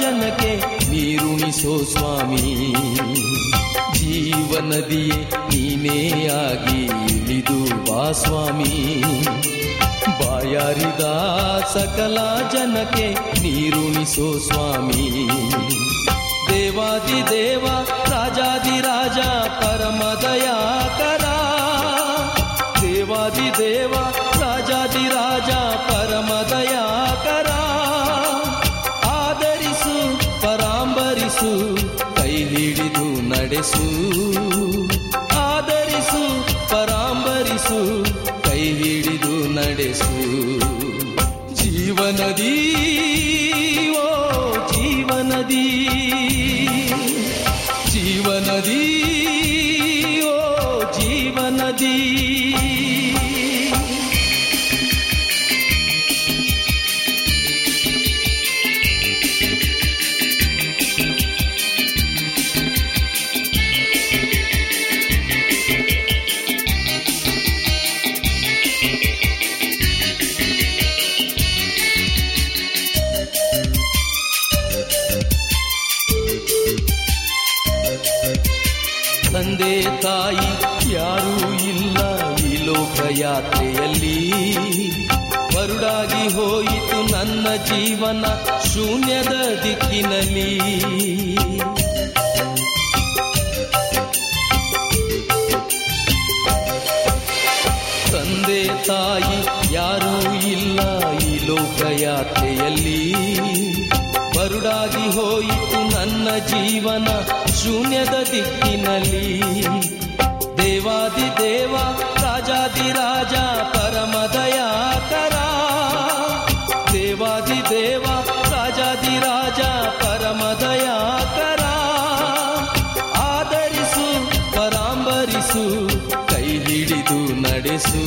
ಜನಕ್ಕೆ ನೀರುಣಿಸೋ ಸ್ವಾಮಿ. ಜೀವನದಿಯೇ ನೀನೇ ಆಗಿ ಇಳಿದು ಬಾ ಸ್ವಾಮಿ. ಬಾಯಾರಿದ ಸಕಲ ಜನಕ್ಕೆ ನೀರುಣಿಸೋ ಸ್ವಾಮಿ. ದೇವಾದಿ ದೇವ ತಾಯಿ ಯಾರೂ ಇಲ್ಲ ಈ ಲೋಕಯಾತ್ರೆಯಲ್ಲಿ. ಬರುಡಾಗಿ ಹೋಯಿತು ನನ್ನ ಜೀವನ ಶೂನ್ಯದ ದಿಕ್ಕಿನಲ್ಲಿ. ತಂದೆ ತಾಯಿ ಯಾರೂ ಇಲ್ಲ ಈ ಲೋಕಯಾತ್ರೆಯಲ್ಲಿ. ಬರುಡಾಗಿ ಹೋಯಿತು ನನ್ನ ಜೀವನ ಶೂನ್ಯದ ದಿಕ್ಕಿನಲ್ಲಿ. ದೇವಾದಿ ದೇವ, ರಾಜಾದಿ ರಾಜ ಪರಮ ದಯಾಕರ ದೇವಾದಿ ದೇವ, ರಾಜಾದಿ ರಾಜ ಪರಮ ದಯಾಕರ ಆದರಿಸು ಪರಾಂಬರಿಸು, ಕೈ ಹಿಡಿದು ನಡೆಸು.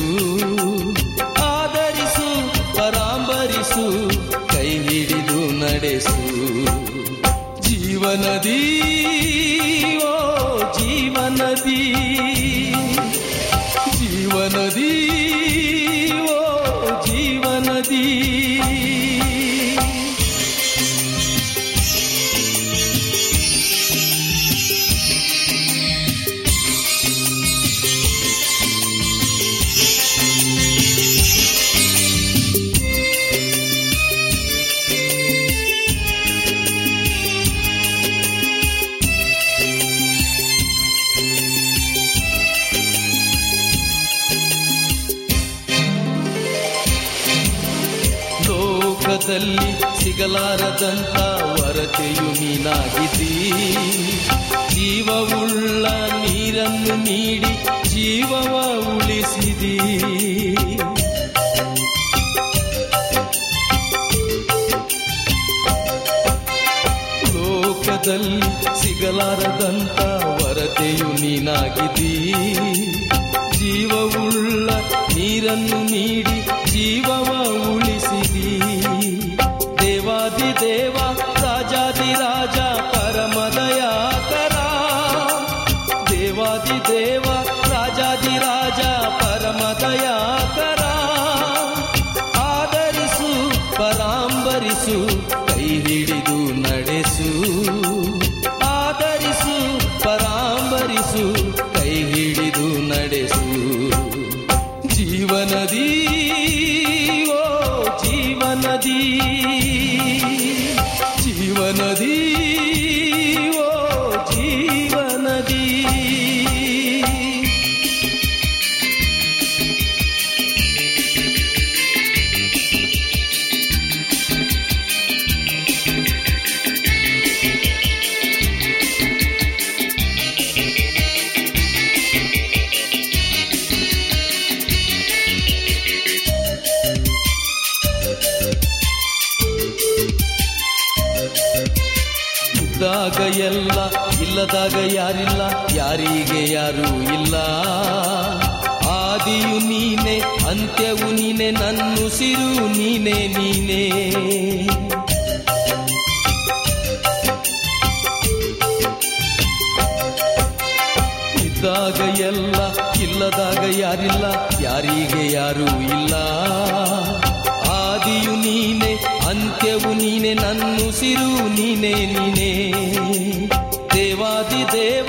ಜೀವವುಳ್ಳ ನೀರನ್ನು ನೀಡಿ ಜೀವವ ಉಳಿಸಿದಿ. ಲೋಕದಲ್ಲಿ ಸಿಗಲಾರದಂತ ವರತೆಯು ನೀನಾಗಿದ್ದೀ ಜೀವವುಳ್ಳ ನೀರನ್ನು ನೀಡಿ ಜೀವವ dia. ಇಲ್ಲದಾಗ ಯಾರಿಲ್ಲ, ಯಾರಿಗೆ ಯಾರೂ ಇಲ್ಲ. ಆದಿಯು ನೀನೆ, ಅಂತ್ಯವು ನೀನೆ ನನ್ನುಸಿರು ನೀನೆ, ನೀನೇ. ಇದ್ದಾಗ ಎಲ್ಲ, ಇಲ್ಲದಾಗ ಯಾರಿಲ್ಲ, ಯಾರಿಗೆ ಯಾರೂ ಇಲ್ಲ. ಆದಿಯು ನೀನೆ, ಅಂತ್ಯವು ನೀನೆ ನನ್ನುಸಿರು ನೀನೆ, ನೀನೇ. ದೇವಾದಿ ದೇವ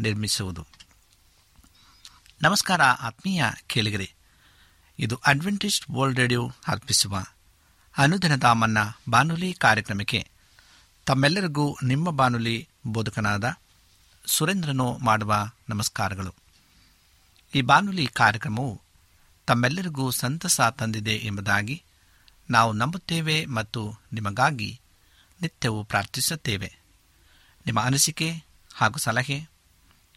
ನಿರ್ಮಿಸುವುದು. ನಮಸ್ಕಾರ ಆತ್ಮೀಯ ಕೇಳಿಗರೆ, ಇದು ಅಡ್ವೆಂಟಿಸ್ಟ್ ವರ್ಲ್ಡ್ ರೇಡಿಯೋ ಅರ್ಪಿಸುವ ಅನುದಿನದ ಮನ್ನ ಬಾನುಲಿ ಕಾರ್ಯಕ್ರಮಕ್ಕೆ ತಮ್ಮೆಲ್ಲರಿಗೂ ನಿಮ್ಮ ಬಾನುಲಿ ಬೋಧಕನಾದ ಸುರೇಂದ್ರನು ಮಾಡುವ ನಮಸ್ಕಾರಗಳು. ಈ ಬಾನುಲಿ ಕಾರ್ಯಕ್ರಮವು ತಮ್ಮೆಲ್ಲರಿಗೂ ಸಂತಸ ತಂದಿದೆ ಎಂಬುದಾಗಿ ನಾವು ನಂಬುತ್ತೇವೆ ಮತ್ತು ನಿಮಗಾಗಿ ನಿತ್ಯವೂ ಪ್ರಾರ್ಥಿಸುತ್ತೇವೆ. ನಿಮ್ಮ ಅನಿಸಿಕೆ ಹಾಗೂ ಸಲಹೆ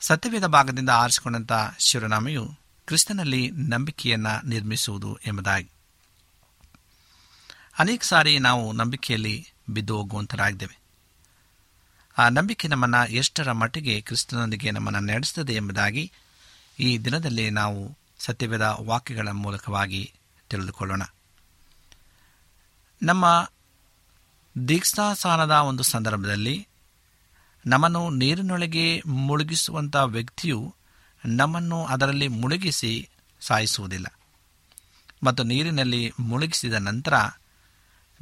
ಸತ್ಯವೇದ ಭಾಗದಿಂದ ಆರಿಸಿಕೊಂಡಂಥ ಶಿವನಾಮೆಯು ಕ್ರಿಸ್ತನಲ್ಲಿ ನಂಬಿಕೆಯನ್ನು ನಿರ್ಮಿಸುವುದು ಎಂಬುದಾಗಿ. ಅನೇಕ ಸಾರಿ ನಾವು ನಂಬಿಕೆಯಲ್ಲಿ ಬಿದ್ದು ಹೋಗುವಂತರಾಗಿದ್ದೇವೆ. ಆ ನಂಬಿಕೆ ನಮ್ಮನ್ನು ಎಷ್ಟರ ಮಟ್ಟಿಗೆ ಕ್ರಿಸ್ತನೊಂದಿಗೆ ನಮ್ಮನ್ನು ನಡೆಸುತ್ತದೆ ಎಂಬುದಾಗಿ ಈ ದಿನದಲ್ಲಿ ನಾವು ಸತ್ಯವೇದ ವಾಕ್ಯಗಳ ಮೂಲಕವಾಗಿ ತಿಳಿದುಕೊಳ್ಳೋಣ. ನಮ್ಮ ದೀಕ್ಷಾಸ್ಥಾನದ ಒಂದು ಸಂದರ್ಭದಲ್ಲಿ ನಮ್ಮನ್ನು ನೀರಿನೊಳಗೆ ಮುಳುಗಿಸುವಂಥ ವ್ಯಕ್ತಿಯು ನಮ್ಮನ್ನು ಅದರಲ್ಲಿ ಮುಳುಗಿಸಿ ಸಾಯಿಸುವುದಿಲ್ಲ. ಮತ್ತು ನೀರಿನಲ್ಲಿ ಮುಳುಗಿಸಿದ ನಂತರ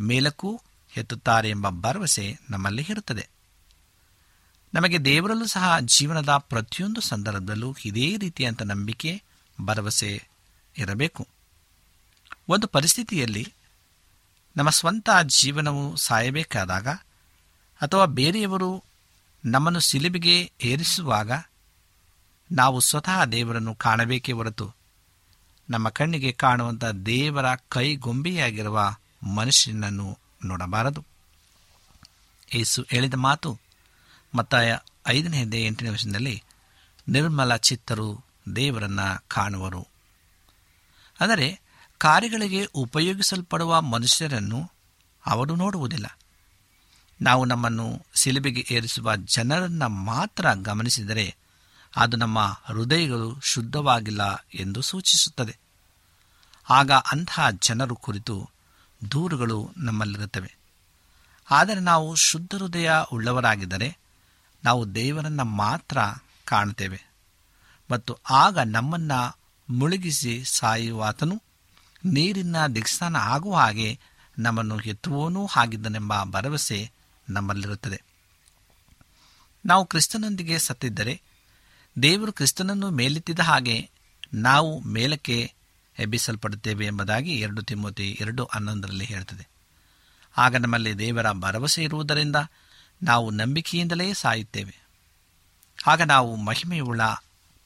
ಮೇಲಕ್ಕೂ ಎತ್ತುತ್ತಾರೆ ಎಂಬ ಭರವಸೆ ನಮ್ಮಲ್ಲಿ ಇರುತ್ತದೆ. ನಮಗೆ ದೇವರಲ್ಲೂ ಸಹ ಜೀವನದ ಪ್ರತಿಯೊಂದು ಸಂದರ್ಭದಲ್ಲೂ ಇದೇ ರೀತಿಯಂಥ ನಂಬಿಕೆ, ಭರವಸೆ ಇರಬೇಕು. ಒಂದು ಪರಿಸ್ಥಿತಿಯಲ್ಲಿ ನಮ್ಮ ಸ್ವಂತ ಜೀವನವು ಸಾಯಬೇಕಾದಾಗ ಅಥವಾ ಬೇರೆಯವರು ನಮ್ಮನ್ನು ಸಿಲುಬಿಗೆ ಏರಿಸುವಾಗ ನಾವು ಸ್ವತಃ ದೇವರನ್ನು ಕಾಣಬೇಕೇ ಹೊರತು ನಮ್ಮ ಕಣ್ಣಿಗೆ ಕಾಣುವಂಥ ದೇವರ ಕೈಗೊಂಬೆಯಾಗಿರುವ ಮನುಷ್ಯನನ್ನು ನೋಡಬಾರದು. ಏಸು ಹೇಳಿದ ಮಾತು ಮತ್ತಾಯ ಐದನೇ ಹಿಂದೆ ಎಂಟನೇ ವರ್ಷದಲ್ಲಿ ನಿರ್ಮಲ ಚಿತ್ತರು ದೇವರನ್ನು ಕಾಣುವರು. ಆದರೆ ಕಾರ್ಯಗಳಿಗೆ ಉಪಯೋಗಿಸಲ್ಪಡುವ ಮನುಷ್ಯರನ್ನು ಅವರು ನೋಡುವುದಿಲ್ಲ. ನಾವು ನಮ್ಮನ್ನು ಸಿಲುಬೆಗೆ ಏರಿಸುವ ಜನರನ್ನು ಮಾತ್ರ ಗಮನಿಸಿದರೆ ಅದು ನಮ್ಮ ಹೃದಯಗಳು ಶುದ್ಧವಾಗಿಲ್ಲ ಎಂದು ಸೂಚಿಸುತ್ತದೆ. ಆಗ ಅಂತಹ ಜನರು ಕುರಿತು ದೂರುಗಳು ನಮ್ಮಲ್ಲಿರುತ್ತವೆ. ಆದರೆ ನಾವು ಶುದ್ಧ ಹೃದಯ ಉಳ್ಳವರಾಗಿದ್ದರೆ ನಾವು ದೇವರನ್ನು ಮಾತ್ರ ಕಾಣುತ್ತೇವೆ. ಮತ್ತು ಆಗ ನಮ್ಮನ್ನು ಮುಳುಗಿಸಿ ಸಾಯುವಾತನು ನೀರಿನ ದಿಕ್ಸ್ಥಾನ ಆಗುವ ಹಾಗೆ ನಮ್ಮನ್ನು ಎತ್ತುವನೂ ಆಗಿದ್ದನೆಂಬ ಭರವಸೆ ನಮ್ಮಲ್ಲಿರುತ್ತದೆ. ನಾವು ಕ್ರಿಸ್ತನೊಂದಿಗೆ ಸತ್ತಿದ್ದರೆ ದೇವರು ಕ್ರಿಸ್ತನನ್ನು ಮೇಲೆತ್ತಿದ ಹಾಗೆ ನಾವು ಮೇಲಕ್ಕೆ ಎಬ್ಬಿಸಲ್ಪಡುತ್ತೇವೆ ಎಂಬುದಾಗಿ ಎರಡು ತಿಮ್ಮತಿ ಎರಡು ಹನ್ನೊಂದರಲ್ಲಿ ಹೇಳ್ತದೆ. ಆಗ ನಮ್ಮಲ್ಲಿ ದೇವರ ಭರವಸೆ ಇರುವುದರಿಂದ ನಾವು ನಂಬಿಕೆಯಿಂದಲೇ ಸಾಯುತ್ತೇವೆ. ಆಗ ನಾವು ಮಹಿಮೆಯುಳ್ಳ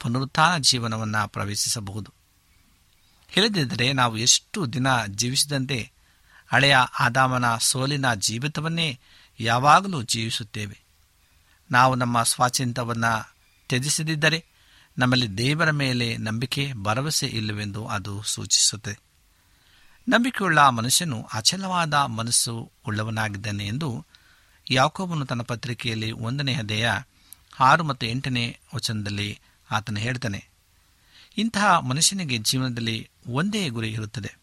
ಪುನರುತ್ಥಾನ ಜೀವನವನ್ನು ಪ್ರವೇಶಿಸಬಹುದು. ಹೇಳಿದಿದ್ದರೆ ನಾವು ಎಷ್ಟು ದಿನ ಜೀವಿಸಿದಂತೆ ಹಳೆಯ ಆದಾಮನ ಸೋಲಿನ ಜೀವಿತವನ್ನೇ ಯಾವಾಗಲೂ ಜೀವಿಸುತ್ತೇವೆ. ನಾವು ನಮ್ಮ ಸ್ವಾಚಿಂತವನ್ನು ತ್ಯಜಿಸದಿದ್ದರೆ ನಮ್ಮಲ್ಲಿ ದೇವರ ಮೇಲೆ ನಂಬಿಕೆ, ಭರವಸೆ ಇಲ್ಲವೆಂದು ಅದು ಸೂಚಿಸುತ್ತದೆ. ನಂಬಿಕೆಯುಳ್ಳ ಮನುಷ್ಯನು ಅಚಲವಾದ ಮನಸ್ಸು ಉಳ್ಳವನಾಗಿದ್ದಾನೆ ಎಂದು ಯಾಕೋಬನು ತನ್ನ ಪತ್ರಿಕೆಯಲ್ಲಿ ಒಂದನೇ ಹದೆಯ ಆರು ಮತ್ತು ಎಂಟನೇ ವಚನದಲ್ಲಿ ಆತನ ಹೇಳ್ತಾನೆ. ಇಂತಹ ಮನುಷ್ಯನಿಗೆ ಜೀವನದಲ್ಲಿ ಒಂದೇ ಗುರಿ ಇರುತ್ತದೆ.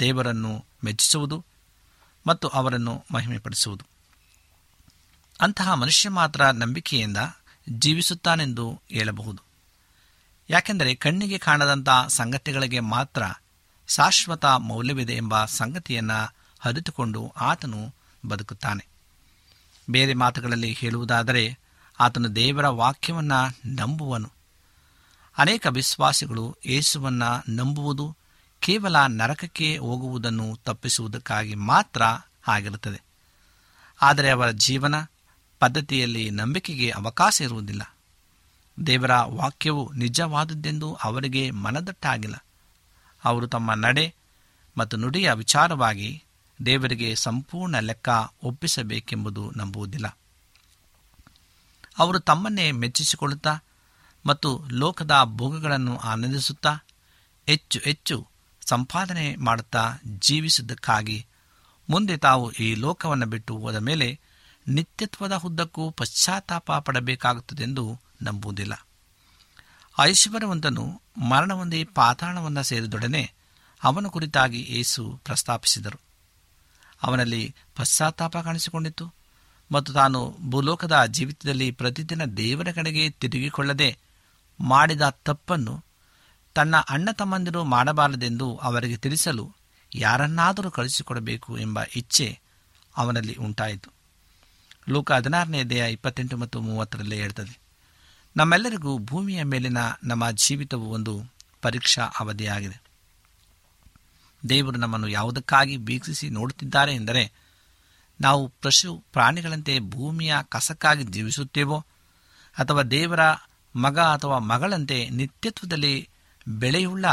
ದೇವರನ್ನು ಮೆಚ್ಚಿಸುವುದು ಮತ್ತು ಅವರನ್ನು ಮಹಿಮೆಪಡಿಸುವುದು. ಅಂತಹ ಮನುಷ್ಯ ಮಾತ್ರ ನಂಬಿಕೆಯಿಂದ ಜೀವಿಸುತ್ತಾನೆಂದು ಹೇಳಬಹುದು. ಯಾಕೆಂದರೆ ಕಣ್ಣಿಗೆ ಕಾಣದಂಥ ಸಂಗತಿಗಳಿಗೆ ಮಾತ್ರ ಶಾಶ್ವತ ಮೌಲ್ಯವಿದೆ ಎಂಬ ಸಂಗತಿಯನ್ನು ಅರಿತುಕೊಂಡು ಆತನು ಬದುಕುತ್ತಾನೆ. ಬೇರೆ ಮಾತುಗಳಲ್ಲಿ ಹೇಳುವುದಾದರೆ ಆತನು ದೇವರ ವಾಕ್ಯವನ್ನು ನಂಬುವನು. ಅನೇಕ ವಿಶ್ವಾಸಿಗಳು ಯೇಸುವನ್ನು ನಂಬುವುದು ಕೇವಲ ನರಕಕ್ಕೆ ಹೋಗುವುದನ್ನು ತಪ್ಪಿಸುವುದಕ್ಕಾಗಿ ಮಾತ್ರ ಆಗಿರುತ್ತದೆ. ಆದರೆ ಅವರ ಜೀವನ ಪದ್ಧತಿಯಲ್ಲಿ ನಂಬಿಕೆಗೆ ಅವಕಾಶ ಇರುವುದಿಲ್ಲ. ದೇವರ ವಾಕ್ಯವು ನಿಜವಾದದ್ದೆಂದು ಅವರಿಗೆ ಮನದಟ್ಟಾಗಿಲ್ಲ. ಅವರು ತಮ್ಮ ನಡೆ ಮತ್ತು ನುಡಿಯ ವಿಚಾರವಾಗಿ ದೇವರಿಗೆ ಸಂಪೂರ್ಣ ಲೆಕ್ಕ ಒಪ್ಪಿಸಬೇಕೆಂಬುದು ನಂಬುವುದಿಲ್ಲ. ಅವರು ತಮ್ಮನ್ನೇ ಮೆಚ್ಚಿಸಿಕೊಳ್ಳುತ್ತಾ ಮತ್ತು ಲೋಕದ ಭೋಗಗಳನ್ನು ಆನಂದಿಸುತ್ತಾ ಹೆಚ್ಚು ಹೆಚ್ಚು ಸಂಪಾದನೆ ಮಾಡುತ್ತಾ ಜೀವಿಸಿದ್ದಕ್ಕಾಗಿ ಮುಂದೆ ತಾವು ಈ ಲೋಕವನ್ನು ಬಿಟ್ಟು ಹೋದ ಮೇಲೆ ನಿತ್ಯತ್ವದ ಉದ್ದಕ್ಕೂ ಪಶ್ಚಾತ್ತಾಪ ಪಡಬೇಕಾಗುತ್ತದೆಂದು ನಂಬುವುದಿಲ್ಲ. ಐಶ್ವರ್ಯವಂತನು ಮರಣವೊಂದೇ ಪಾತಾಳವನ್ನು ಸೇರಿದೊಡನೆ ಅವನ ಕುರಿತಾಗಿ ಏಸು ಪ್ರಸ್ತಾಪಿಸಿದರು. ಅವನಲ್ಲಿ ಪಶ್ಚಾತ್ತಾಪ ಕಾಣಿಸಿಕೊಂಡಿತು ಮತ್ತು ತಾನು ಭೂಲೋಕದ ಜೀವಿತದಲ್ಲಿ ಪ್ರತಿದಿನ ದೇವರ ಕಡೆಗೆ ತಿರುಗಿಕೊಳ್ಳದೆ ಮಾಡಿದ ತಪ್ಪನ್ನು ತನ್ನ ಅಣ್ಣ ತಮ್ಮಂದಿರು ಮಾಡಬಾರದೆಂದು ಅವರಿಗೆ ತಿಳಿಸಲು ಯಾರನ್ನಾದರೂ ಕಳಿಸಿಕೊಡಬೇಕು ಎಂಬ ಇಚ್ಛೆ ಅವನಲ್ಲಿ ಉಂಟಾಯಿತು. ಲೋಕ ಹದಿನಾರನೇ ದೇಹ ಇಪ್ಪತ್ತೆಂಟು ಮತ್ತು ಮೂವತ್ತರಲ್ಲೇ ಹೇಳ್ತದೆ, ನಮ್ಮೆಲ್ಲರಿಗೂ ಭೂಮಿಯ ಮೇಲಿನ ನಮ್ಮ ಜೀವಿತವು ಒಂದು ಪರೀಕ್ಷಾ ಅವಧಿಯಾಗಿದೆ. ದೇವರು ನಮ್ಮನ್ನು ಯಾವುದಕ್ಕಾಗಿ ವೀಕ್ಷಿಸಿ ನೋಡುತ್ತಿದ್ದಾರೆ ಎಂದರೆ, ನಾವು ಪಶು ಪ್ರಾಣಿಗಳಂತೆ ಭೂಮಿಯ ಕಸಕ್ಕಾಗಿ ಜೀವಿಸುತ್ತೇವೋ, ಅಥವಾ ದೇವರ ಮಗ ಅಥವಾ ಮಗಳಂತೆ ನಿತ್ಯತ್ವದಲ್ಲಿ ಬೆಳೆಯುಳ್ಳ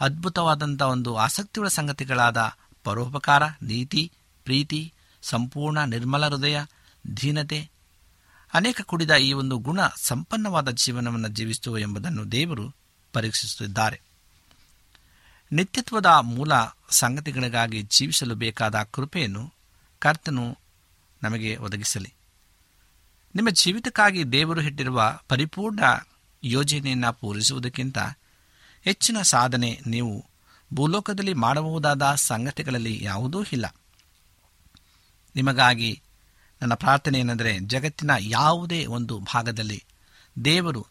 ಅದ್ಭುತವಾದಂಥ ಒಂದು ಆಸಕ್ತಿಯುಳ್ಳ ಸಂಗತಿಗಳಾದ ಪರೋಪಕಾರ, ನೀತಿ, ಪ್ರೀತಿ ಸಂಪೂರ್ಣ ನಿರ್ಮಲ ಹೃದಯ ಧೀನತೆ ಅನೇಕ ಕುಡಿದ ಈ ಒಂದು ಗುಣ ಸಂಪನ್ನವಾದ ಜೀವನವನ್ನು ಜೀವಿಸುವ ಎಂಬುದನ್ನು ದೇವರು ಪರೀಕ್ಷಿಸುತ್ತಿದ್ದಾರೆ. ನಿತ್ಯತ್ವದ ಮೂಲ ಸಂಗತಿಗಳಿಗಾಗಿ ಜೀವಿಸಲು ಬೇಕಾದ ಕೃಪೆಯನ್ನು ಕರ್ತನು ನಮಗೆ ಒದಗಿಸಲಿ. ನಿಮ್ಮ ಜೀವಿತಕ್ಕಾಗಿ ದೇವರು ಇಟ್ಟಿರುವ ಪರಿಪೂರ್ಣ ಯೋಜನೆಯನ್ನು ಪೂರೈಸುವುದಕ್ಕಿಂತ ಹೆಚ್ಚಿನ ಸಾಧನೆ ನೀವು ಭೂಲೋಕದಲ್ಲಿ ಮಾಡಬಹುದಾದ ಸಂಗತಿಗಳಲ್ಲಿ ಯಾವುದೂ ಇಲ್ಲ. ನಿಮಗಾಗಿ ನನ್ನ ಪ್ರಾರ್ಥನೆ ಏನೆಂದರೆ, ಜಗತ್ತಿನ ಯಾವುದೇ ಒಂದು ಭಾಗದಲ್ಲಿ ದೇವರು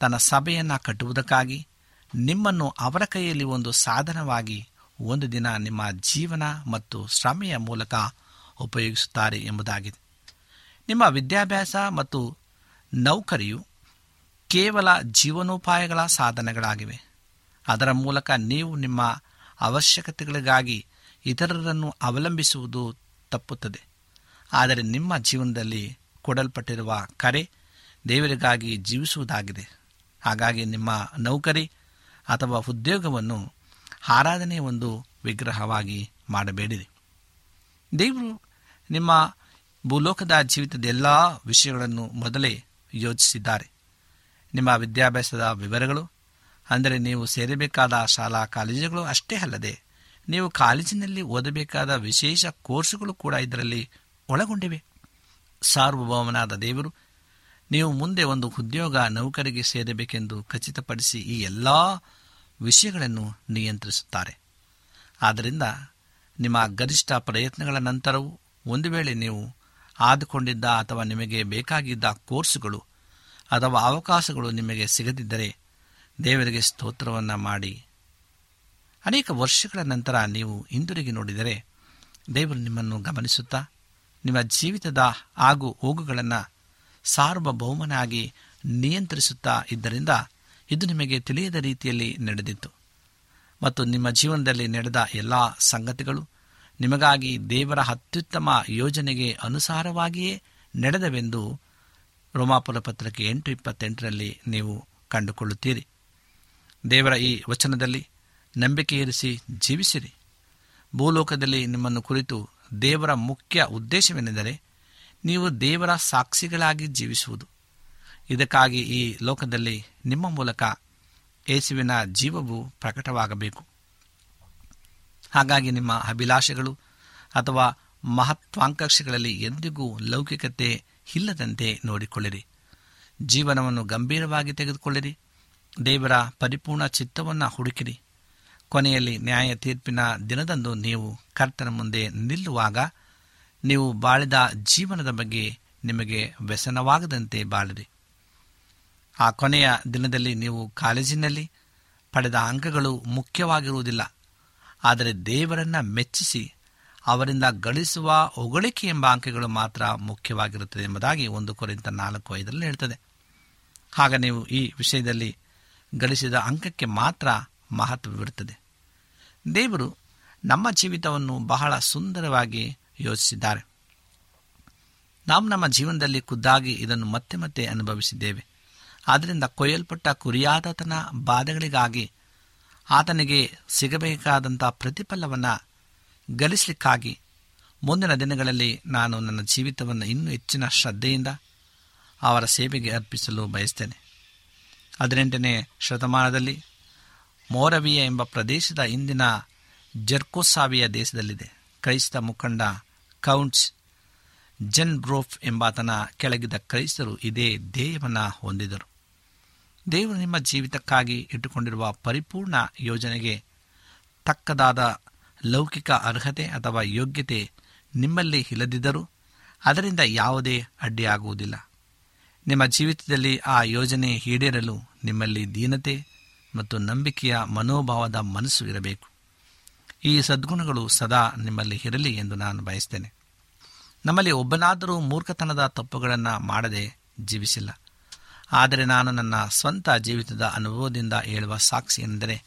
ತನ್ನ ಸಭೆಯನ್ನು ಕಟ್ಟುವುದಕ್ಕಾಗಿ ನಿಮ್ಮನ್ನು ಅವರ ಕೈಯಲ್ಲಿ ಒಂದು ಸಾಧನವಾಗಿ ಒಂದು ದಿನ ನಿಮ್ಮ ಜೀವನ ಮತ್ತು ಶ್ರಮೆಯ ಮೂಲಕ ಉಪಯೋಗಿಸುತ್ತಾರೆ ಎಂಬುದಾಗಿದೆ. ನಿಮ್ಮ ವಿದ್ಯಾಭ್ಯಾಸ ಮತ್ತು ನೌಕರಿಯು ಕೇವಲ ಜೀವನೋಪಾಯಗಳ ಸಾಧನಗಳಾಗಿವೆ. ಅದರ ಮೂಲಕ ನೀವು ನಿಮ್ಮ ಅವಶ್ಯಕತೆಗಳಿಗಾಗಿ ಇತರರನ್ನು ಅವಲಂಬಿಸುವುದು ತಪ್ಪುತ್ತದೆ. ಆದರೆ ನಿಮ್ಮ ಜೀವನದಲ್ಲಿ ಕೊಡಲ್ಪಟ್ಟಿರುವ ಕರೆ ದೇವರಿಗಾಗಿ ಜೀವಿಸುವುದಾಗಿದೆ. ಹಾಗಾಗಿ ನಿಮ್ಮ ನೌಕರಿ ಅಥವಾ ಉದ್ಯೋಗವನ್ನು ಆರಾಧನೆಯ ಒಂದು ವಿಗ್ರಹವಾಗಿ ಮಾಡಬೇಡಿರಿ. ದೇವರು ನಿಮ್ಮ ಭೂಲೋಕದ ಜೀವಿತದ ಎಲ್ಲ ವಿಷಯಗಳನ್ನು ಮೊದಲೇ ಯೋಚಿಸಿದ್ದಾರೆ. ನಿಮ್ಮ ವಿದ್ಯಾಭ್ಯಾಸದ ವಿವರಗಳು, ಅಂದರೆ ನೀವು ಸೇರಬೇಕಾದ ಶಾಲಾ ಕಾಲೇಜುಗಳು ಅಷ್ಟೇ ಅಲ್ಲದೆ, ನೀವು ಕಾಲೇಜಿನಲ್ಲಿ ಓದಬೇಕಾದ ವಿಶೇಷ ಕೋರ್ಸುಗಳು ಕೂಡ ಇದರಲ್ಲಿ ಒಳಗೊಂಡಿವೆ. ಸಾರ್ವಭೌಮನಾದ ದೇವರು, ನೀವು ಮುಂದೆ ಒಂದು ಉದ್ಯೋಗ ನೌಕರಿಗೆ ಸೇರಬೇಕೆಂದು ಖಚಿತಪಡಿಸಿ ಈ ಎಲ್ಲ ವಿಷಯಗಳನ್ನು ನಿಯಂತ್ರಿಸುತ್ತಾರೆ. ಆದ್ದರಿಂದ ನಿಮ್ಮ ಗರಿಷ್ಠ ಪ್ರಯತ್ನಗಳ ನಂತರವೂ ಒಂದು ವೇಳೆ ನೀವು ಆದುಕೊಂಡಿದ್ದ ಅಥವಾ ನಿಮಗೆ ಬೇಕಾಗಿದ್ದ ಕೋರ್ಸುಗಳು ಅಥವಾ ಅವಕಾಶಗಳು ನಿಮಗೆ ಸಿಗದಿದ್ದರೆ ದೇವರಿಗೆ ಸ್ತೋತ್ರವನ್ನು ಮಾಡಿ. ಅನೇಕ ವರ್ಷಗಳ ನಂತರ ನೀವು ಹಿಂದಿರುಗಿ ನೋಡಿದರೆ ದೇವರು ನಿಮ್ಮನ್ನು ಗಮನಿಸುತ್ತಾ ನಿಮ್ಮ ಜೀವಿತದ ಆಗು ಹೋಗುಗಳನ್ನು ಸಾರ್ವಭೌಮನಾಗಿ ನಿಯಂತ್ರಿಸುತ್ತಾ ಇದ್ದರಿಂದ ಇದು ನಿಮಗೆ ತಿಳಿಯದ ರೀತಿಯಲ್ಲಿ ನಡೆದಿತ್ತು. ಮತ್ತು ನಿಮ್ಮ ಜೀವನದಲ್ಲಿ ನಡೆದ ಎಲ್ಲ ಸಂಗತಿಗಳು ನಿಮಗಾಗಿ ದೇವರ ಅತ್ಯುತ್ತಮ ಯೋಜನೆಗೆ ಅನುಸಾರವಾಗಿಯೇ ನಡೆದವೆಂದು ರೋಮಾಪುರ ಪತ್ರಕ್ಕೆ ಎಂಟು ಇಪ್ಪತ್ತೆಂಟರಲ್ಲಿ ನೀವು ಕಂಡುಕೊಳ್ಳುತ್ತೀರಿ. ದೇವರ ಈ ವಚನದಲ್ಲಿ ನಂಬಿಕೆ ಇರಿಸಿ ಜೀವಿಸಿರಿ. ಭೂಲೋಕದಲ್ಲಿ ನಿಮ್ಮನ್ನು ಕುರಿತು ದೇವರ ಮುಖ್ಯ ಉದ್ದೇಶವೇನೆಂದರೆ ನೀವು ದೇವರ ಸಾಕ್ಷಿಗಳಾಗಿ ಜೀವಿಸುವುದು. ಇದಕ್ಕಾಗಿ ಈ ಲೋಕದಲ್ಲಿ ನಿಮ್ಮ ಮೂಲಕ ಯೇಸುವಿನ ಜೀವವು ಪ್ರಕಟವಾಗಬೇಕು. ಹಾಗಾಗಿ ನಿಮ್ಮ ಅಭಿಲಾಷೆಗಳು ಅಥವಾ ಮಹತ್ವಾಕಾಂಕ್ಷೆಗಳಲ್ಲಿ ಎಂದಿಗೂ ಲೌಕಿಕತೆ ಇಲ್ಲದಂತೆ ನೋಡಿಕೊಳ್ಳಿರಿ. ಜೀವನವನ್ನು ಗಂಭೀರವಾಗಿ ತೆಗೆದುಕೊಳ್ಳಿರಿ. ದೇವರ ಪರಿಪೂರ್ಣ ಚಿತ್ತವನ್ನು ಹುಡುಕಿರಿ. ಕೊನೆಯಲ್ಲಿ ನ್ಯಾಯ ತೀರ್ಪಿನ ದಿನದಂದು ನೀವು ಕರ್ತನ ಮುಂದೆ ನಿಲ್ಲುವಾಗ ನೀವು ಬಾಳಿದ ಜೀವನದ ಬಗ್ಗೆ ನಿಮಗೆ ವ್ಯಸನವಾಗದಂತೆ ಬಾಳಿರಿ. ಆ ಕೊನೆಯ ದಿನದಲ್ಲಿ ನೀವು ಕಾಲೇಜಿನಲ್ಲಿ ಪಡೆದ ಅಂಕಗಳು ಮುಖ್ಯವಾಗಿರುವುದಿಲ್ಲ. ಆದರೆ ದೇವರನ್ನ ಮೆಚ್ಚಿಸಿ ಅವರಿಂದ ಗಳಿಸುವ ಹೊಗಳಿಕೆ ಎಂಬ ಅಂಕಗಳು ಮಾತ್ರ ಮುಖ್ಯವಾಗಿರುತ್ತದೆ ಎಂಬುದಾಗಿ ಒಂದು ಕೊರಿಂತ ನಾಲ್ಕು ಐದರಲ್ಲಿ ಹೇಳ್ತದೆ. ಆಗ ನೀವು ಈ ವಿಷಯದಲ್ಲಿ ಗಳಿಸಿದ ಅಂಕಕ್ಕೆ ಮಾತ್ರ ಮಹತ್ವವಿರುತ್ತದೆ. ದೇವರು ನಮ್ಮ ಜೀವಿತವನ್ನು ಬಹಳ ಸುಂದರವಾಗಿ ಯೋಚಿಸಿದ್ದಾರೆ. ನಾವು ನಮ್ಮ ಜೀವನದಲ್ಲಿ ಖುದ್ದಾಗಿ ಇದನ್ನು ಮತ್ತೆ ಮತ್ತೆ ಅನುಭವಿಸಿದ್ದೇವೆ. ಆದ್ದರಿಂದ ಕೊಯ್ಯಲ್ಪಟ್ಟ ಕುರಿಯಾದತನ ಬಾಧೆಗಳಿಗಾಗಿ ಆತನಿಗೆ ಸಿಗಬೇಕಾದಂಥ ಪ್ರತಿಫಲವನ್ನು ಗಳಿಸಲಿಕ್ಕಾಗಿ ಮುಂದಿನ ದಿನಗಳಲ್ಲಿ ನಾನು ನನ್ನ ಜೀವಿತವನ್ನು ಇನ್ನೂ ಹೆಚ್ಚಿನ ಶ್ರದ್ಧೆಯಿಂದ ಅವರ ಸೇವೆಗೆ ಅರ್ಪಿಸಲು ಬಯಸ್ತೇನೆ. ಹದಿನೆಂಟನೇ ಶತಮಾನದಲ್ಲಿ ಮೋರವಿಯ ಎಂಬ ಪ್ರದೇಶದ ಇಂದಿನ ಜರ್ಕೋಸಾವಿಯ ದೇಶದಲ್ಲಿದೆ. ಕ್ರೈಸ್ತ ಮುಖಂಡ ಕೌಂಟ್ಸ್ ಜನ್ ಬ್ರೋಫ್ ಎಂಬಾತನ ಕೆಳಗಿದ ಕ್ರೈಸ್ತರು ಇದೇ ದೇವನ ಹೊಂದಿದರು. ದೇವರು ನಿಮ್ಮ ಜೀವಿತಕ್ಕಾಗಿ ಇಟ್ಟುಕೊಂಡಿರುವ ಪರಿಪೂರ್ಣ ಯೋಜನೆಗೆ ತಕ್ಕದಾದ ಲೌಕಿಕ ಅರ್ಹತೆ ಅಥವಾ ಯೋಗ್ಯತೆ ನಿಮ್ಮಲ್ಲಿ ಇಲ್ಲದಿದ್ದರೂ ಅದರಿಂದ ಯಾವುದೇ ಅಡ್ಡಿಯಾಗುವುದಿಲ್ಲ. ನಿಮ್ಮ ಜೀವಿತದಲ್ಲಿ ಆ ಯೋಜನೆ ಈಡೇರಲು ನಿಮ್ಮಲ್ಲಿ ದೀನತೆ ಮತ್ತು ನಂಬಿಕೆಯ ಮನೋಭಾವದ ಮನಸ್ಸು ಇರಬೇಕು. ಈ ಸದ್ಗುಣಗಳು ಸದಾ ನಿಮ್ಮಲ್ಲಿ ಇರಲಿ ಎಂದು ನಾನು ಬಯಸ್ತೇನೆ. ನಮ್ಮಲ್ಲಿ ಒಬ್ಬನಾದರೂ ಮೂರ್ಖತನದ ತಪ್ಪುಗಳನ್ನು ಮಾಡದೆ ಜೀವಿಸಿಲ್ಲ. ಆದರೆ ನಾನು ನನ್ನ ಸ್ವಂತ ಜೀವಿತದ ಅನುಭವದಿಂದ ಹೇಳುವ ಸಾಕ್ಷಿ ಎಂದರೆ,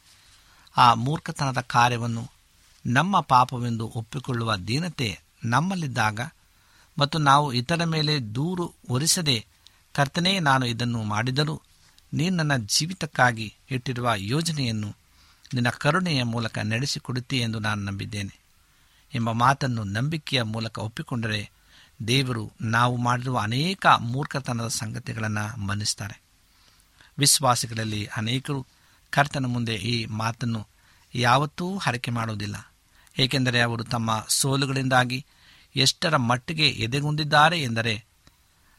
ಆ ಮೂರ್ಖತನದ ಕಾರ್ಯವನ್ನು ನಮ್ಮ ಪಾಪವೆಂದು ಒಪ್ಪಿಕೊಳ್ಳುವ ದೀನತೆ ನಮ್ಮಲ್ಲಿದ್ದಾಗ ಮತ್ತು ನಾವು ಇತರ ಮೇಲೆ ದೂರು ಒರಿಸದೆ ಕರ್ತನೇ ನಾನು ಇದನ್ನು ಮಾಡಿದರೂ ನೀನು ನನ್ನ ಜೀವಿತಕ್ಕಾಗಿ ಇಟ್ಟಿರುವ ಯೋಜನೆಯನ್ನು ನಿನ್ನ ಕರುಣೆಯ ಮೂಲಕ ನಡೆಸಿಕೊಡುತ್ತಿ ಎಂದು ನಾನು ನಂಬಿದ್ದೇನೆ ಎಂಬ ಮಾತನ್ನು ನಂಬಿಕೆಯ ಮೂಲಕ ಒಪ್ಪಿಕೊಂಡರೆ ದೇವರು ನಾವು ಮಾಡಿರುವ ಅನೇಕ ಮೂರ್ಖತನದ ಸಂಗತಿಗಳನ್ನು ಮನ್ನಿಸ್ತಾರೆ. ವಿಶ್ವಾಸಿಗಳಲ್ಲಿ ಅನೇಕರು ಕರ್ತನ ಮುಂದೆ ಈ ಮಾತನ್ನು ಯಾವತ್ತೂ ಹರಕೆ ಮಾಡುವುದಿಲ್ಲ. ಏಕೆಂದರೆ ಅವರು ತಮ್ಮ ಸೋಲುಗಳಿಂದಾಗಿ ಎಷ್ಟರ ಮಟ್ಟಿಗೆ ಎದೆಗುಂದಿದ್ದಾರೆ ಎಂದರೆ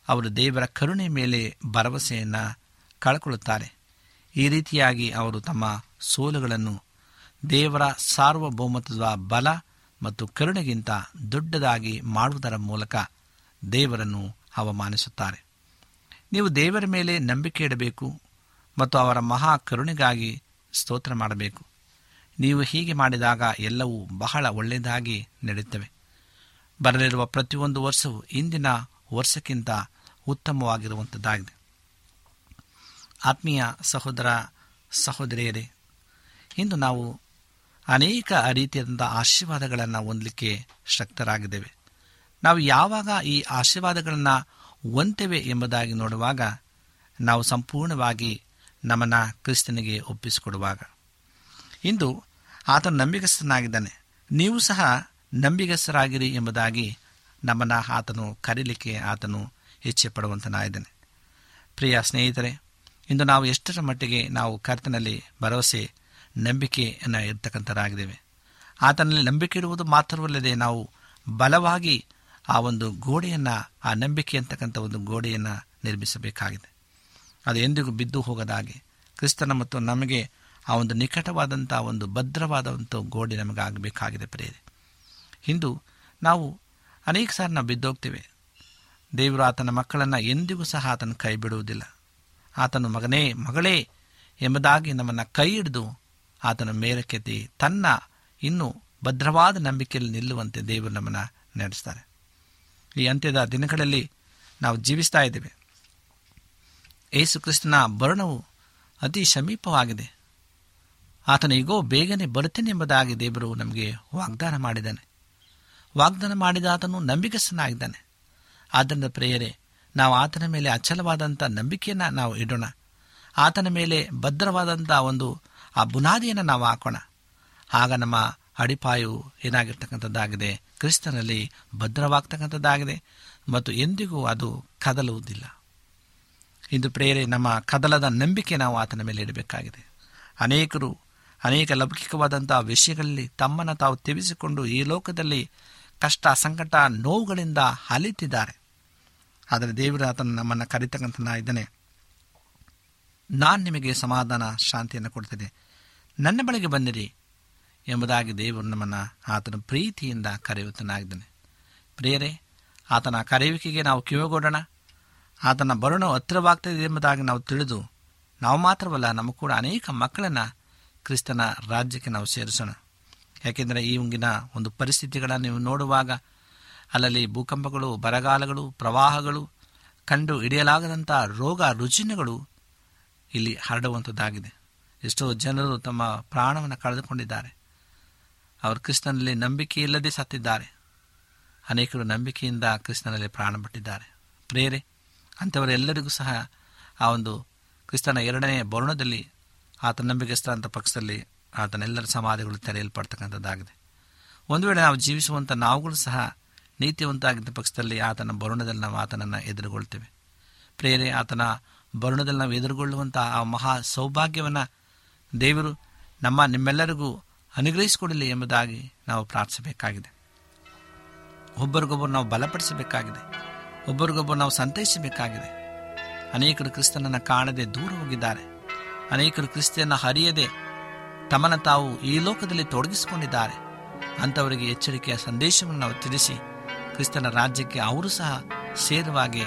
ಅವರು ದೇವರ ಕರುಣೆ ಮೇಲೆ ಭರವಸೆಯನ್ನು ಕಳ್ಕೊಳ್ಳುತ್ತಾರೆ ಈ ರೀತಿಯಾಗಿ ಅವರು ತಮ್ಮ ಸೋಲುಗಳನ್ನು ದೇವರ ಸಾರ್ವಭೌಮತ್ವದ ಬಲ ಮತ್ತು ಕರುಣೆಗಿಂತ ದೊಡ್ಡದಾಗಿ ಮಾಡುವುದರ ಮೂಲಕ ದೇವರನ್ನು ಅವಮಾನಿಸುತ್ತಾರೆ. ನೀವು ದೇವರ ಮೇಲೆ ನಂಬಿಕೆ ಇಡಬೇಕು ಮತ್ತು ಅವರ ಮಹಾ ಕರುಣೆಗಾಗಿ ಸ್ತೋತ್ರ ಮಾಡಬೇಕು. ನೀವು ಹೀಗೆ ಮಾಡಿದಾಗ ಎಲ್ಲವೂ ಬಹಳ ಒಳ್ಳೆಯದಾಗಿ ನಡೆಯುತ್ತವೆ. ಬರಲಿರುವ ಪ್ರತಿಯೊಂದು ವರ್ಷವೂ ಇಂದಿನ ವರ್ಷಕ್ಕಿಂತ ಉತ್ತಮವಾಗಿರುವಂಥದ್ದಾಗಿದೆ ಆತ್ಮೀಯ ಸಹೋದರ ಸಹೋದರಿಯರೇ, ಇಂದು ನಾವು ಅನೇಕ ರೀತಿಯಾದಂಥ ಆಶೀರ್ವಾದಗಳನ್ನು ಹೊಂದಲಿಕ್ಕೆ ಶಕ್ತರಾಗಿದ್ದೇವೆ. ನಾವು ಯಾವಾಗ ಈ ಆಶೀರ್ವಾದಗಳನ್ನು ಹೊಂತೇವೆ ಎಂಬುದಾಗಿ ನೋಡುವಾಗ ನಾವು ಸಂಪೂರ್ಣವಾಗಿ ನಮ್ಮನ್ನು ಕ್ರಿಸ್ತನಿಗೆ ಒಪ್ಪಿಸಿಕೊಡುವಾಗ. ಇಂದು ಆತ ನಂಬಿಗಸ್ತನಾಗಿದ್ದಾನೆ. ನೀವು ಸಹ ನಂಬಿಗಸ್ತರಾಗಿರಿ ಎಂಬುದಾಗಿ ನಮ್ಮನ್ನು ಆತನು ಕರೀಲಿಕ್ಕೆ ಆತನು ಇಚ್ಛೆ ಪಡುವಂತನಾಗಿದ್ದಾನೆ ಪ್ರಿಯ ಸ್ನೇಹಿತರೆ ಇಂದು ನಾವು ಎಷ್ಟರ ಮಟ್ಟಿಗೆ ನಾವು ಕರ್ತನಲ್ಲಿ ಭರವಸೆ, ನಂಬಿಕೆಯನ್ನು ಇರ್ತಕ್ಕಂಥರಾಗಿದ್ದೇವೆ ಆತನಲ್ಲಿ ನಂಬಿಕೆ ಇಡುವುದು ಮಾತ್ರವಲ್ಲದೆ ನಾವು ಬಲವಾಗಿ ಆ ಒಂದು ಗೋಡೆಯನ್ನು, ಆ ನಂಬಿಕೆ ಅಂತಕ್ಕಂಥ ಒಂದು ಗೋಡೆಯನ್ನು ನಿರ್ಮಿಸಬೇಕಾಗಿದೆ. ಅದು ಎಂದಿಗೂ ಬಿದ್ದು ಹೋಗದಾಗೆ ಕ್ರಿಸ್ತನ ಮತ್ತು ನಮಗೆ ಆ ಒಂದು ನಿಕಟವಾದಂಥ ಒಂದು ಭದ್ರವಾದಂಥ ಗೋಡೆ ನಮಗೆ ಆಗಬೇಕಾಗಿದೆ ಪ್ರೇರೆ ಇಂದು ನಾವು ಅನೇಕ ಸಾರಿ ನಾವು ಬಿದ್ದೋಗ್ತೇವೆ. ದೇವರು ಆತನ ಮಕ್ಕಳನ್ನು ಎಂದಿಗೂ ಸಹ ಆತನ ಕೈ ಬಿಡುವುದಿಲ್ಲ ಆತನು ಮಗನೇ, ಮಗಳೇ ಎಂಬುದಾಗಿ ನಮ್ಮನ್ನು ಕೈ ಹಿಡಿದು ಆತನ ಮೇಲಕ್ಕೆತ್ತಿ ತನ್ನ ಇನ್ನೂ ಭದ್ರವಾದ ನಂಬಿಕೆಯಲ್ಲಿ ನಿಲ್ಲುವಂತೆ ದೇವರು ನಮ್ಮನ್ನು ನಡೆಸ್ತಾರೆ. ಈ ಅಂತ್ಯದ ದಿನಗಳಲ್ಲಿ ನಾವು ಜೀವಿಸ್ತಾ ಇದ್ದೇವೆ. ಯೇಸುಕ್ರಿಸ್ತನ ಬರಣವು ಅತಿ ಸಮೀಪವಾಗಿದೆ. ಆತನು ಈಗೋ ಬೇಗನೆ ಬರುತ್ತೇನೆ ಎಂಬುದಾಗಿ ದೇವರು ನಮಗೆ ವಾಗ್ದಾನ ಮಾಡಿದ್ದಾನೆ. ವಾಗ್ದಾನ ಮಾಡಿದ ಆತನು ನಂಬಿಕಸ್ಥನಾಗಿದ್ದಾನೆ ಆದ್ದರಿಂದ ಪ್ರೇಯರೆ ನಾವು ಆತನ ಮೇಲೆ ಅಚಲವಾದಂಥ ನಂಬಿಕೆಯನ್ನು ನಾವು ಇಡೋಣ. ಆತನ ಮೇಲೆ ಭದ್ರವಾದಂಥ ಒಂದು ಆ ಬುನಾದಿಯನ್ನು ನಾವು ಹಾಕೋಣ. ಆಗ ನಮ್ಮ ಅಡಿಪಾಯು ಏನಾಗಿರ್ತಕ್ಕಂಥದ್ದಾಗಿದೆ? ಕ್ರಿಸ್ತನಲ್ಲಿ ಭದ್ರವಾಗ್ತಕ್ಕಂಥದ್ದಾಗಿದೆ ಮತ್ತು ಎಂದಿಗೂ ಅದು ಕದಲುವುದಿಲ್ಲ. ಇಂದು ಪ್ರೇರೆ, ನಮ್ಮ ಕದಲದ ನಂಬಿಕೆ ನಾವು ಆತನ ಮೇಲೆ ಇಡಬೇಕಾಗಿದೆ. ಅನೇಕರು, ಅನೇಕ ಲೌಕಿಕವಾದಂಥ ವಿಷಯಗಳಲ್ಲಿ ತಮ್ಮನ್ನು ತಾವು ತೆಗೆಸಿಕೊಂಡು ಈ ಲೋಕದಲ್ಲಿ ಕಷ್ಟ, ಸಂಕಟ, ನೋವುಗಳಿಂದ ಅಲಿತಿದ್ದಾರೆ. ಆದರೆ ದೇವರ ಆತನ ನಮ್ಮನ್ನು ಕರೀತಕ್ಕಂಥ ಇದ್ದಾನೆ. ನಾನು ನಿಮಗೆ ಸಮಾಧಾನ, ಶಾಂತಿಯನ್ನು ಕೊಡ್ತೇನೆ. ನನ್ನ ಬಳಿಗೆ ಬಂದಿರಿ ಎಂಬುದಾಗಿ ದೇವರು ನಮ್ಮನ್ನು ಆತನ ಪ್ರೀತಿಯಿಂದ ಕರೆಯುತ್ತನಾಗಿದ್ದಾನೆ ಪ್ರಿಯರೇ, ಆತನ ಕರೆಯುವಿಕೆಗೆ ನಾವು ಕಿವಿಗೊಡೋಣ. ಆತನ ಬರುಣ ಹತ್ತಿರವಾಗ್ತದೆ ಎಂಬುದಾಗಿ ನಾವು ತಿಳಿದು, ನಾವು ಮಾತ್ರವಲ್ಲ, ನಮ್ಮ ಕೂಡ ಅನೇಕ ಮಕ್ಕಳನ್ನು ಕ್ರಿಸ್ತನ ರಾಜ್ಯಕ್ಕೆ ನಾವು ಸೇರಿಸೋಣ. ಯಾಕೆಂದರೆ ಈ ಮುಂಗಿನ ಒಂದು ಪರಿಸ್ಥಿತಿಗಳನ್ನು ನೀವು ನೋಡುವಾಗ ಅಲ್ಲಲ್ಲಿ ಭೂಕಂಪಗಳು, ಬರಗಾಲಗಳು, ಪ್ರವಾಹಗಳು ಕಂಡು ಹಿಡಿಯಲಾಗದಂಥ ರೋಗ ರುಜಿನಗಳು ಇಲ್ಲಿ ಹರಡುವಂಥದ್ದಾಗಿದೆ. ಎಷ್ಟೋ ಜನರು ತಮ್ಮ ಪ್ರಾಣವನ್ನು ಕಳೆದುಕೊಂಡಿದ್ದಾರೆ. ಅವರು ಕ್ರಿಸ್ತನಲ್ಲಿ ನಂಬಿಕೆ ಇಲ್ಲದೆ ಸತ್ತಿದ್ದಾರೆ. ಅನೇಕರು ನಂಬಿಕೆಯಿಂದ ಕ್ರಿಸ್ತನಲ್ಲಿ ಪ್ರಾಣ ಬಿಟ್ಟಿದ್ದಾರೆ. ಪ್ರೇರೆ, ಅಂಥವರೆಲ್ಲರಿಗೂ ಸಹ ಆ ಒಂದು ಕ್ರಿಸ್ತನ ಎರಡನೇ ಬರುಣದಲ್ಲಿ ಆತ ನಂಬಿಕೆಸ್ಥ ಪಕ್ಷದಲ್ಲಿ ಆತನೆಲ್ಲರ ಸಮಾಧಿಗಳು ತೆರೆಯಲ್ಪಡ್ತಕ್ಕಂಥದ್ದಾಗಿದೆ. ಒಂದು ವೇಳೆ ನಾವು ಜೀವಿಸುವಂಥ ನಾವುಗಳು ಸಹ ನೀತಿವಂತಾಗಿದ್ದ ಪಕ್ಷದಲ್ಲಿ ಆತನ ಬರುಣದಲ್ಲಿ ನಾವು ಆತನನ್ನು ಎದುರುಗೊಳ್ತೇವೆ. ಪ್ರೇರೆ ಆತನ ಬರುಣದಲ್ಲಿ ನಾವು ಎದುರುಗೊಳ್ಳುವಂತಹ ಆ ಮಹಾ ಸೌಭಾಗ್ಯವನ್ನು ದೇವರು ನಮ್ಮ ನಿಮ್ಮೆಲ್ಲರಿಗೂ ಅನುಗ್ರಹಿಸಿಕೊಡಲಿ ಎಂಬುದಾಗಿ ನಾವು ಪ್ರಾರ್ಥಿಸಬೇಕಾಗಿದೆ. ಒಬ್ಬರಿಗೊಬ್ಬರು ನಾವು ಬಲಪಡಿಸಬೇಕಾಗಿದೆ. ಒಬ್ಬರಿಗೊಬ್ಬರು ನಾವು ಸಂತೈಸಬೇಕಾಗಿದೆ. ಅನೇಕರು ಕ್ರಿಸ್ತನನ್ನು ಕಾಣದೆ ದೂರ ಹೋಗಿದ್ದಾರೆ. ಅನೇಕರು ಕ್ರಿಸ್ತನ ಹರಿಯದೆ ತಮ್ಮನ್ನು ತಾವು ಈ ಲೋಕದಲ್ಲಿ ತೊಡಗಿಸಿಕೊಂಡಿದ್ದಾರೆ. ಅಂಥವರಿಗೆ ಎಚ್ಚರಿಕೆಯ ಸಂದೇಶವನ್ನು ನಾವು ತಿಳಿಸಿ ಕ್ರಿಸ್ತನ ರಾಜ್ಯಕ್ಕೆ ಅವರು ಸಹ ಸೇರುವಾಗೆ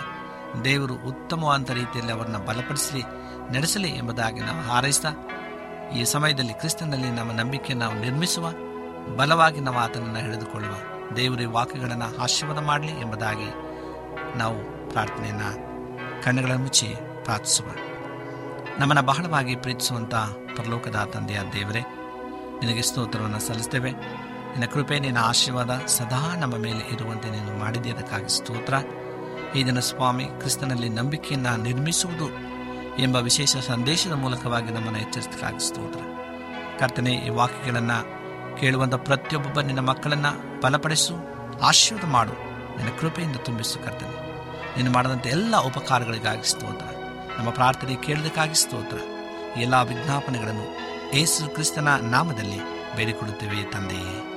ದೇವರು ಉತ್ತಮವಾದ ರೀತಿಯಲ್ಲಿ ಅವರನ್ನು ಬಲಪಡಿಸಲಿ, ನಡೆಸಲಿ ಎಂಬುದಾಗಿ ನಾವು ಹಾರೈಸ್ತಾ, ಈ ಸಮಯದಲ್ಲಿ ಕ್ರಿಸ್ತನಲ್ಲಿ ನಮ್ಮ ನಂಬಿಕೆಯನ್ನು ನಾವು ನಿರ್ಮಿಸುವ, ಬಲವಾಗಿ ನಾವು ಆತನನ್ನು ಹಿಡಿದುಕೊಳ್ಳುವ ದೇವರ ವಾಕ್ಯಗಳನ್ನು ಆಶೀರ್ವಾದ ಮಾಡಲಿ ಎಂಬುದಾಗಿ ನಾವು ಪ್ರಾರ್ಥನೆಯನ್ನು ಕಣ್ಣುಗಳನ್ನು ಮುಚ್ಚಿ ಪ್ರಾರ್ಥಿಸುವ. ನಮ್ಮನ್ನು ಬಹಳವಾಗಿ ಪ್ರೀತಿಸುವಂಥ ಪರಲೋಕದ ತಂದೆಯ ದೇವರೇ, ನಿನಗೆ ಸ್ತೋತ್ರವನ್ನು ಸಲ್ಲಿಸ್ತೇವೆ. ನಿನ್ನ ಕೃಪೆ, ನಿನ್ನ ಆಶೀರ್ವಾದ ಸದಾ ನಮ್ಮ ಮೇಲೆ ಇರುವಂತೆ ನೀನು ಮಾಡಿದೆ ಅದಕ್ಕಾಗಿ ಸ್ತೋತ್ರ. ಈ ದಿನ ಸ್ವಾಮಿ ಕ್ರಿಸ್ತನಲ್ಲಿ ನಂಬಿಕೆಯನ್ನು ನಿರ್ಮಿಸುವುದು ಎಂಬ ವಿಶೇಷ ಸಂದೇಶದ ಮೂಲಕವಾಗಿ ನಮ್ಮನ್ನು ಎಚ್ಚರಿಸಲಿಕ್ಕಾಗಿ ಸ್ತೋತ್ರ. ಕರ್ತನೆ, ಈ ವಾಕ್ಯಗಳನ್ನು ಕೇಳುವಂಥ ಪ್ರತಿಯೊಬ್ಬೊಬ್ಬ ನಿನ್ನ ಮಕ್ಕಳನ್ನು ಬಲಪಡಿಸು, ಆಶೀರ್ವಾದ ಮಾಡು. ನಿನ್ನ ಕೃಪೆಯಿಂದ ತುಂಬಿಸು ಕರ್ತನೆ. ನೀನು ಮಾಡಿದಂಥ ಎಲ್ಲ ಉಪಕಾರಗಳಿಗಾಗಿ ಸ್ತೋತ್ರ. ನಮ್ಮ ಪ್ರಾರ್ಥನೆ ಕೇಳೋದಕ್ಕಾಗಿ ಸ್ತೋತ್ರ. ಎಲ್ಲ ವಿಜ್ಞಾಪನೆಗಳನ್ನು ಯೇಸು ಕ್ರಿಸ್ತನ ನಾಮದಲ್ಲಿ ಬೇಡಿಕೊಳ್ಳುತ್ತೇವೆ ತಂದೆಯೇ.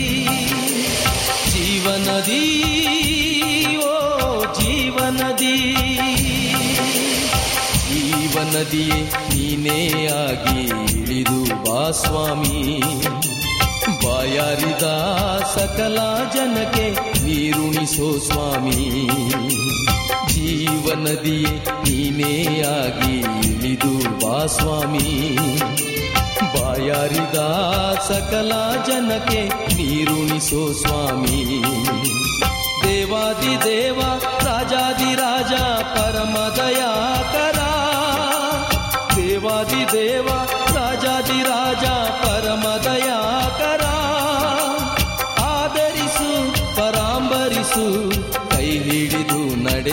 ಜೀವನದಿಯೇ ನೀನೇ ಆಗಿ ಇಳಿದು ಬಾ ಸ್ವಾಮಿ. ಬಾಯಾರಿದ ಸಕಲ ಜನಕ್ಕೆ ನೀರುಣಿಸೋ ಸ್ವಾಮಿ. ಜೀವನದಿಯೇ ನೀನೇ ಆಗಿ ಇಳಿದು ಬಾ ಸ್ವಾಮಿ. ಬಾಯಾರಿದ ಸಕಲ ಜನಕ್ಕೆ ನೀರುಣಿಸೋ ಸ್ವಾಮಿ. ದೇವಾದಿ ದೇವ, ರಾಜಾದಿ ರಾಜ, ಪರಮ ದಯಾಕರ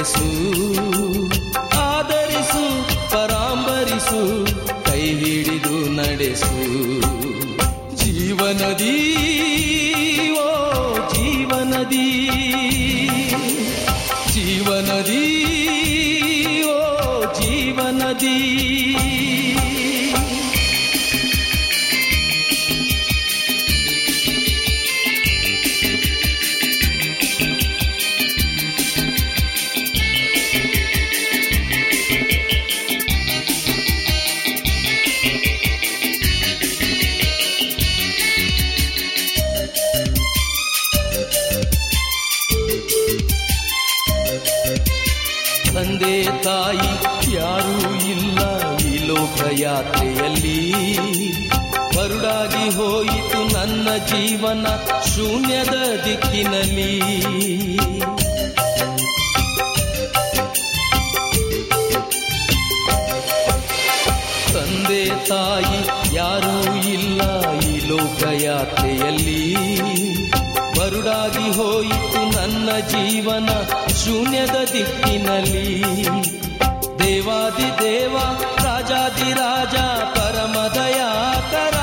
ನಡೆಸು ತಾಯಿ ಯಾರೂ ಇಲ್ಲ ಈ ಲೋಕಯಾತ್ರೆಯಲ್ಲಿ. ಬರುಡಾಗಿ ಹೋಯಿತು ನನ್ನ ಜೀವನ ಶೂನ್ಯದ ದಿಕ್ಕಿನಲ್ಲಿ. ತಂದೆ ತಾಯಿ ಯಾರೂ ಇಲ್ಲ ಈ ಲೋಕಯಾತ್ರೆಯಲ್ಲಿ. ಬರುಡಾಗಿ ಹೋಯಿತು ನನ್ನ ಜೀವನ ಶೂನ್ಯದ ದಿಕ್ಕಿನಲ್ಲಿ. ದೇವಾದಿ ದೇವ ರಾಜಾದಿ ರಾಜ ಪರಮ ದಯಾಕರ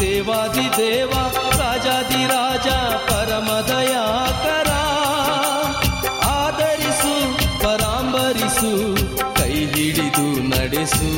ದೇವಾದಿ ದೇವ ರಾಜಾದಿ ರಾಜ ಪರಮ ದಯಾಕರ ಆದರಿಸು ಪರಾಂಬರಿಸು ಕೈ ಹಿಡಿದು ನಡೆಸು